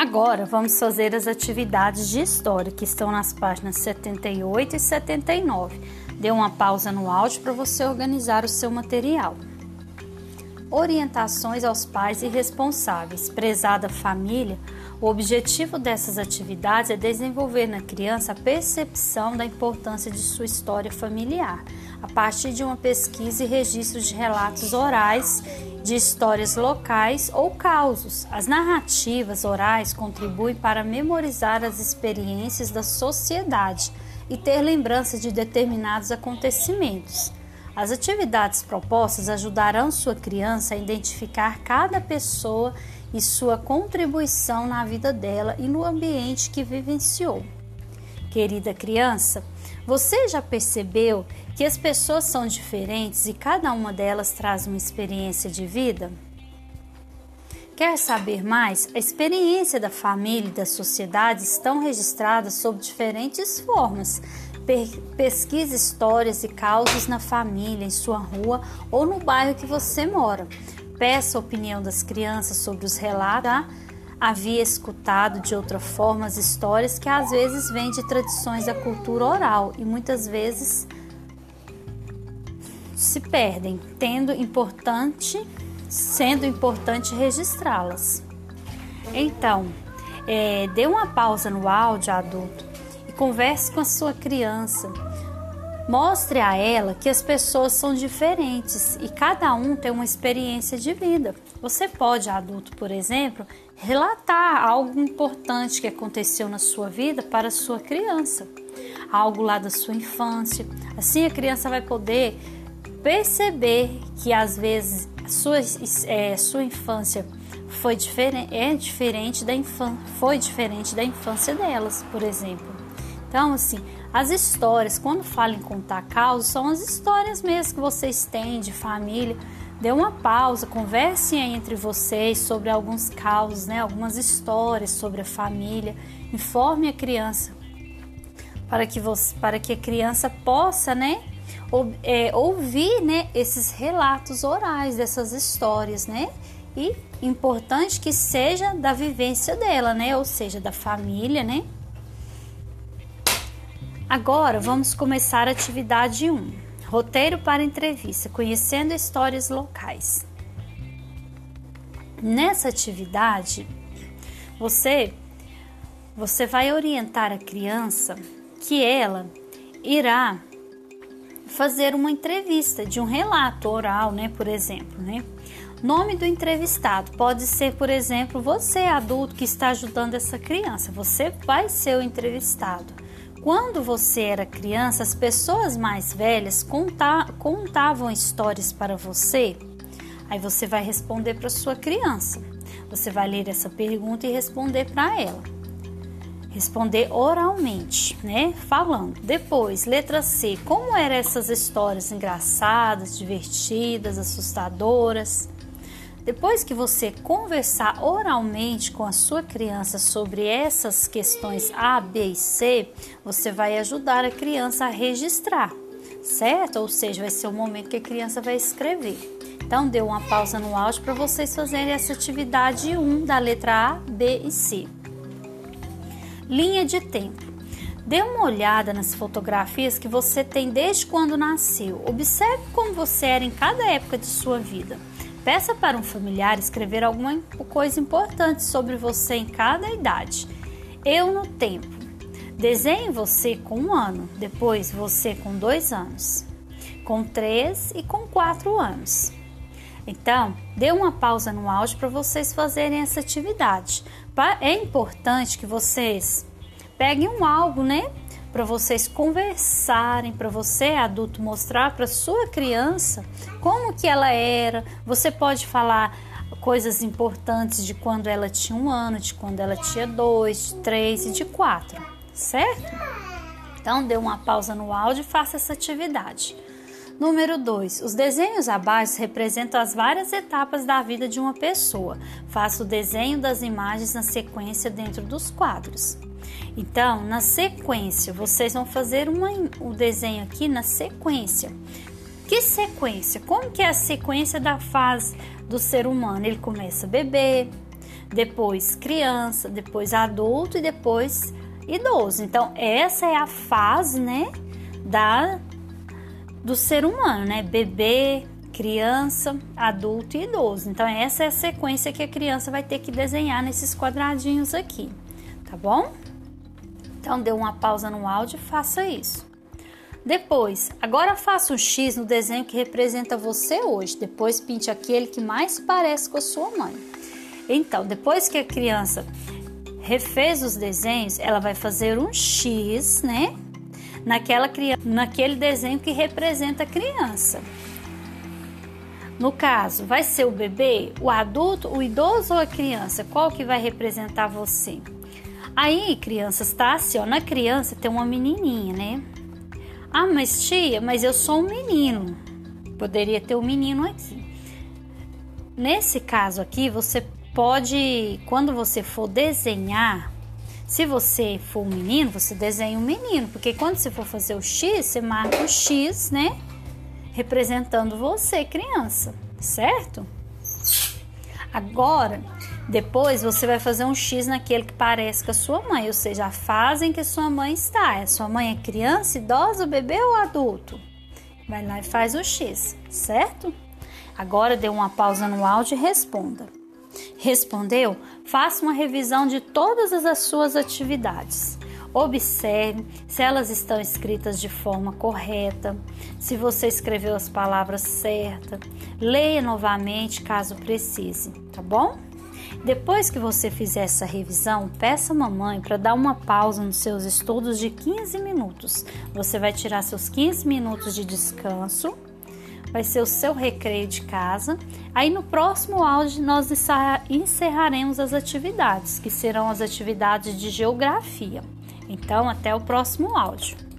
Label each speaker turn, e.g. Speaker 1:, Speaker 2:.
Speaker 1: Agora vamos fazer as atividades de história que estão nas páginas 78 e 79. Dê uma pausa no áudio para você organizar o seu material. Orientações aos pais e responsáveis. Prezada família, o objetivo dessas atividades é desenvolver na criança a percepção da importância de sua história familiar, a partir de uma pesquisa e registro de relatos orais de histórias locais ou causos. As narrativas orais contribuem para memorizar as experiências da sociedade e ter lembrança de determinados acontecimentos. As atividades propostas ajudarão sua criança a identificar cada pessoa e sua contribuição na vida dela e no ambiente que vivenciou. Querida criança, você já percebeu que as pessoas são diferentes e cada uma delas traz uma experiência de vida? Quer saber mais? A experiência da família e da sociedade estão registradas sob diferentes formas. Pesquise histórias e causas na família, em sua rua ou no bairro que você mora. Peça a opinião das crianças sobre os relatos havia escutado de outra forma as histórias que às vezes vêm de tradições da cultura oral e muitas vezes se perdem, tendo importante, sendo importante registrá-las. Então, é, dê uma pausa no áudio adulto e converse com a sua criança. Mostre a ela que as pessoas são diferentes e cada um tem uma experiência de vida. Você pode, adulto, por exemplo, relatar algo importante que aconteceu na sua vida para a sua criança, algo lá da sua infância. Assim a criança vai poder perceber que às vezes a sua, é, sua infância foi diferente, é diferente da infância, foi diferente da infância delas, por exemplo. Então, assim, as histórias, quando falam em contar causas, são as histórias mesmo que vocês têm de família Dê uma pausa, conversem entre vocês sobre alguns causos, né, algumas histórias sobre a família. Informe a criança para que, você, para que a criança possa, né, ou, é, ouvir, né, esses relatos orais dessas histórias, né? E importante que seja da vivência dela, né? Ou seja, da família, né? Agora vamos começar a atividade 1. Roteiro para entrevista, conhecendo histórias locais. Nessa atividade, você você vai orientar a criança que ela irá fazer uma entrevista de um relato oral, né, por exemplo, né? Nome do entrevistado pode ser, por exemplo, você adulto que está ajudando essa criança. Você vai ser o entrevistado. Quando você era criança, as pessoas mais velhas conta contavam histórias para você. Aí você vai responder para sua criança. Você vai ler essa pergunta e responder para ela. Responder oralmente, né? Falando. Depois, letra C. Como eram essas histórias engraçadas, divertidas, assustadoras? Depois que você conversar oralmente com a sua criança sobre essas questões A, B e C, você vai ajudar a criança a registrar, certo? Ou seja, vai ser o momento que a criança vai escrever. Então, dê uma pausa no áudio para vocês fazerem essa atividade 1 da letra A, B e C. Linha de tempo. Dê uma olhada nas fotografias que você tem desde quando nasceu. Observe como você era em cada época de sua vida. Peça para um familiar escrever alguma coisa importante sobre você em cada idade. Eu no tempo. Desenhe você com um ano, depois você com dois anos, com três e com quatro anos. Então, dê uma pausa no áudio para vocês fazerem essa atividade. É importante que vocês peguem um álbum, né? Para vocês conversarem, para você adulto mostrar para sua criança como que ela era. Você pode falar coisas importantes de quando ela tinha um ano, de quando ela tinha dois, três e de quatro, certo? Então dê uma pausa no áudio e faça essa atividade. Número 2. Os desenhos abaixo representam as várias etapas da vida de uma pessoa. Faça o desenho das imagens na sequência dentro dos quadros. Então, na sequência, vocês vão fazer uma, o desenho aqui na sequência. Que sequência? Como que é a sequência da fase do ser humano? Ele começa a beber, depois criança, depois adulto e depois idoso. Então, essa é a fase, né, da do ser humano, né? Bebê, criança, adulto e idoso. Então, essa é a sequência que a criança vai ter que desenhar nesses quadradinhos aqui, tá bom? Então, dê uma pausa no áudio e faça isso. Depois, agora faça um X no desenho que representa você hoje. Depois, pinte aquele que mais parece com a sua mãe. Então, depois que a criança refez os desenhos, ela vai fazer um X, né? Naquela criança, naquele desenho que representa a criança. No caso, vai ser o bebê, o adulto, o idoso ou a criança? Qual que vai representar você? Aí, crianças, tá assim, ó, na criança tem uma menininha, né? Ah, mas tia, mas eu sou um menino. Poderia ter um menino aqui. Nesse caso aqui, você pode, quando você for desenhar, se você for um menino, você desenha um menino, porque quando você for fazer o X, você marca o X, né? Representando você, criança, certo? Agora, depois você vai fazer um X naquele que parece com a sua mãe, ou seja, a fase em que sua mãe está. A sua mãe é criança, idosa, bebê ou adulto? Vai lá e faz o X, certo? Agora dê uma pausa no áudio e responda. Respondeu? Faça uma revisão de todas as suas atividades. Observe se elas estão escritas de forma correta, se você escreveu as palavras certas. Leia novamente caso precise, tá bom? Depois que você fizer essa revisão, peça a mamãe para dar uma pausa nos seus estudos de 15 minutos. Você vai tirar seus 15 minutos de descanso, vai ser o seu recreio de casa. Aí no próximo áudio nós encerraremos as atividades, que serão as atividades de geografia. Então, até o próximo áudio.